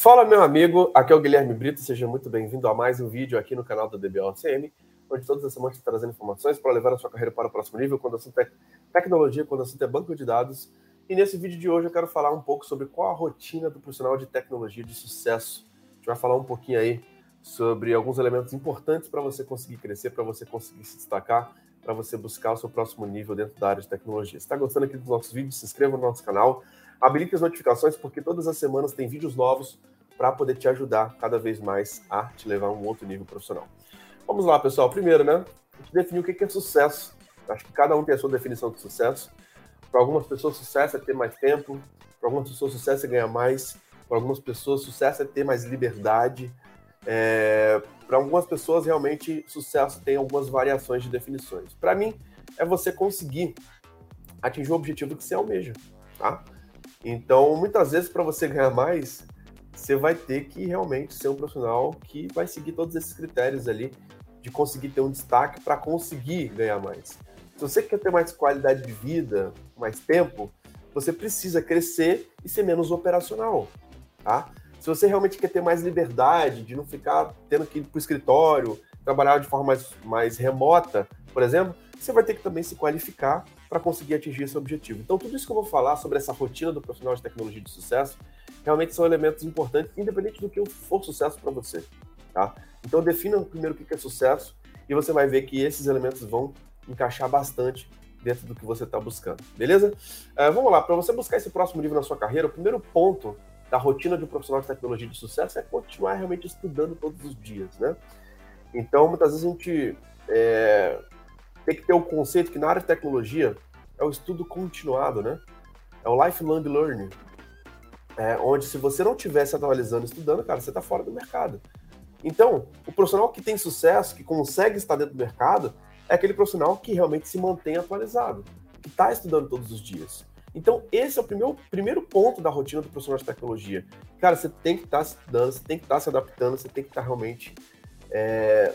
Fala, meu amigo, aqui é o Guilherme Brito, seja muito bem-vindo a mais um vídeo aqui no canal da DBOCM, onde todas as semanas trazendo informações para levar a sua carreira para o próximo nível, quando o assunto é tecnologia, quando o assunto é banco de dados. E nesse vídeo de hoje eu quero falar um pouco sobre qual a rotina do profissional de tecnologia de sucesso. A gente vai falar um pouquinho aí sobre alguns elementos importantes para você conseguir crescer, para você conseguir se destacar, para você buscar o seu próximo nível dentro da área de tecnologia. Se está gostando aqui dos nossos vídeos, se inscreva no nosso canal, habilite as notificações, porque todas as semanas tem vídeos novos para poder te ajudar cada vez mais a te levar a um outro nível profissional. Vamos lá, pessoal. Primeiro, né? A gente definiu o que é sucesso. Acho que cada um tem a sua definição de sucesso. Para algumas pessoas, sucesso é ter mais tempo. Para algumas pessoas, sucesso é ganhar mais. Para algumas pessoas, sucesso é ter mais liberdade. É... Para algumas pessoas, realmente, sucesso tem algumas variações de definições. Para mim, é você conseguir atingir o objetivo que você almeja, tá? Então, muitas vezes, para você ganhar mais, você vai ter que realmente ser um profissional que vai seguir todos esses critérios ali de conseguir ter um destaque para conseguir ganhar mais. Se você quer ter mais qualidade de vida, mais tempo, você precisa crescer e ser menos operacional, tá? Se você realmente quer ter mais liberdade, de não ficar tendo que ir para o escritório, trabalhar de forma mais, mais remota, por exemplo, você vai ter que também se qualificar para conseguir atingir esse objetivo. Então, tudo isso que eu vou falar sobre essa rotina do profissional de tecnologia de sucesso realmente são elementos importantes, independente do que for sucesso para você. Tá? Então, defina primeiro o que é sucesso e você vai ver que esses elementos vão encaixar bastante dentro do que você está buscando, beleza? Uh, vamos lá, para você buscar esse próximo nível na sua carreira, o primeiro ponto da rotina de um profissional de tecnologia de sucesso é continuar realmente estudando todos os dias, né? Então, muitas vezes a gente é, tem que ter o conceito que na área de tecnologia é o estudo continuado, né? É o lifelong learning. É, onde se você não estiver se atualizando, estudando, cara, você está fora do mercado. Então, o profissional que tem sucesso, que consegue estar dentro do mercado, é aquele profissional que realmente se mantém atualizado, que está estudando todos os dias. Então, esse é o primeiro, primeiro ponto da rotina do profissional de tecnologia. Cara, você tem que estar tá estudando, você tem que estar tá se adaptando, você tem que estar tá realmente é,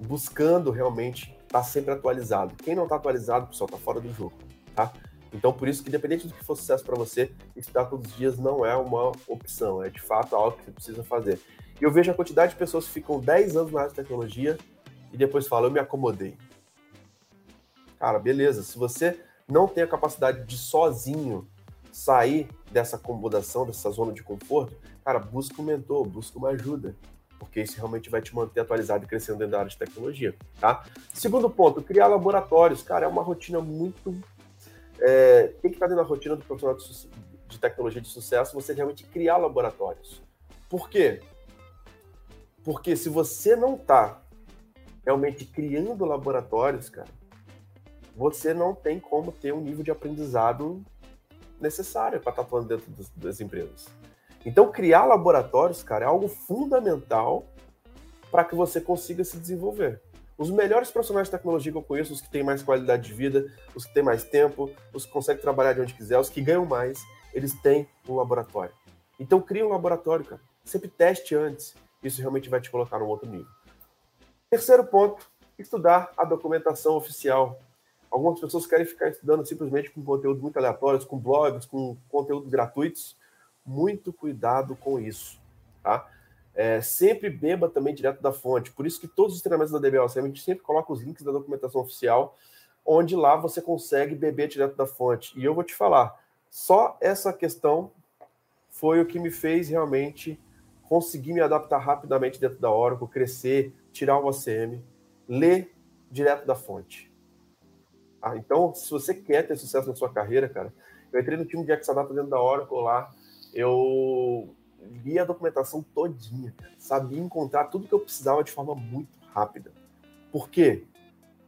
buscando realmente estar sempre atualizado. Quem não está atualizado, pessoal, está fora do jogo, tá? Então, por isso que, independente do que for sucesso para você, estudar todos os dias não é uma opção, é de fato algo que você precisa fazer. E eu vejo a quantidade de pessoas que ficam 10 anos na área de tecnologia e depois falam, eu me acomodei. Cara, beleza, se você não tem a capacidade de sozinho sair dessa acomodação, dessa zona de conforto, cara, busca um mentor, busca uma ajuda, porque isso realmente vai te manter atualizado e crescendo dentro da área de tecnologia, tá? Segundo ponto, criar laboratórios, cara, é uma rotina muito é, tem que estar dentro da rotina do profissional de, tecnologia de sucesso você realmente criar laboratórios. Por quê? Porque se você não está realmente criando laboratórios, cara, você não tem como ter um nível de aprendizado necessário para estar tá atuando dentro das, das empresas. Então, criar laboratórios, cara, é algo fundamental para que você consiga se desenvolver. Os melhores profissionais de tecnologia que eu conheço, os que têm mais qualidade de vida, os que têm mais tempo, os que conseguem trabalhar de onde quiser, os que ganham mais, eles têm um laboratório. Então crie um laboratório, cara. Sempre teste antes. Isso realmente vai te colocar num outro nível. Terceiro ponto, estudar a documentação oficial. Algumas pessoas querem ficar estudando simplesmente com conteúdos muito aleatórios, com blogs, com conteúdos gratuitos. Muito cuidado com isso, tá? É, sempre beba também direto da fonte. Por isso que todos os treinamentos da DBLCM, a gente sempre coloca os links da documentação oficial, onde lá você consegue beber direto da fonte. E eu vou te falar, só essa questão foi o que me fez realmente conseguir me adaptar rapidamente dentro da Oracle, crescer, tirar o ACM, ler direto da fonte. Ah, então, se você quer ter sucesso na sua carreira, cara, eu entrei no time de Exadata dentro da Oracle lá, eu li a documentação todinha, sabia encontrar tudo que eu precisava de forma muito rápida. Por quê?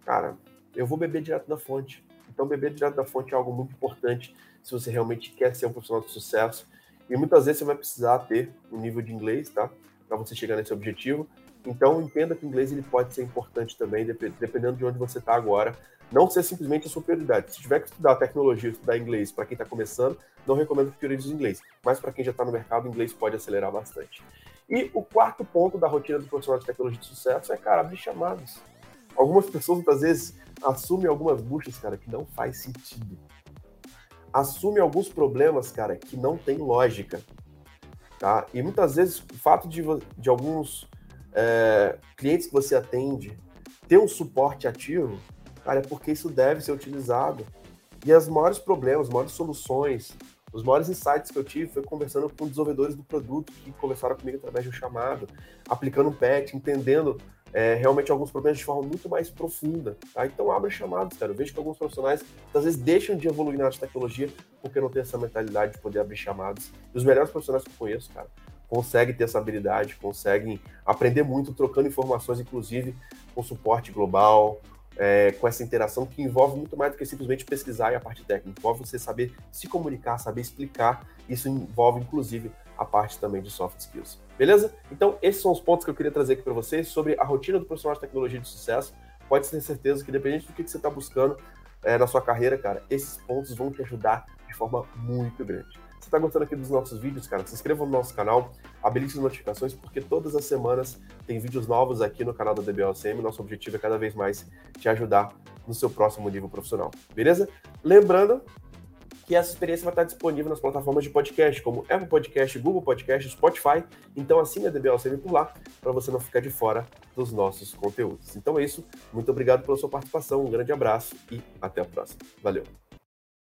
Cara, eu vou beber direto da fonte. Então, beber direto da fonte é algo muito importante se você realmente quer ser um profissional de sucesso. E muitas vezes você vai precisar ter um nível de inglês, tá? Para você chegar nesse objetivo. Então, entenda que o inglês ele pode ser importante também, dependendo de onde você está agora. Não ser simplesmente a sua prioridade. Se tiver que estudar tecnologia, estudar inglês para quem está começando, não recomendo que priorize o inglês. Mas para quem já está no mercado, o inglês pode acelerar bastante. E o quarto ponto da rotina do profissional de tecnologia de sucesso é, cara, abrir chamadas. Algumas pessoas, muitas vezes, assumem algumas buchas, cara, que não faz sentido. Assumem alguns problemas, cara, que não tem lógica. Tá? E muitas vezes o fato de, de alguns é, clientes que você atende ter um suporte ativo, cara, é porque isso deve ser utilizado. E os maiores problemas, as maiores soluções, os maiores insights que eu tive foi conversando com desenvolvedores do produto que conversaram comigo através de um chamado, aplicando um patch, entendendo é, realmente alguns problemas de forma muito mais profunda. Tá? Então abre chamados, cara. Eu vejo que alguns profissionais às vezes deixam de evoluir na tecnologia porque não tem essa mentalidade de poder abrir chamados. E os melhores profissionais que eu conheço, cara, conseguem ter essa habilidade, conseguem aprender muito, trocando informações, inclusive com suporte global, é, com essa interação que envolve muito mais do que simplesmente pesquisar e a parte técnica. Envolve você saber se comunicar, saber explicar. Isso envolve, inclusive, a parte também de soft skills. Beleza? Então, esses são os pontos que eu queria trazer aqui para vocês sobre a rotina do profissional de tecnologia de sucesso. Pode ter certeza que, independente do que você está buscando é, na sua carreira, cara, esses pontos vão te ajudar de forma muito grande. Se está gostando aqui dos nossos vídeos, cara, se inscreva no nosso canal, habilite as notificações, porque todas as semanas tem vídeos novos aqui no canal da DBOCM. Nosso objetivo é cada vez mais te ajudar no seu próximo nível profissional. Beleza? Lembrando que essa experiência vai estar disponível nas plataformas de podcast, como Apple Podcast, Google Podcast, Spotify. Então assine a DBLCM por lá, para você não ficar de fora dos nossos conteúdos. Então é isso. Muito obrigado pela sua participação, um grande abraço e até a próxima. Valeu!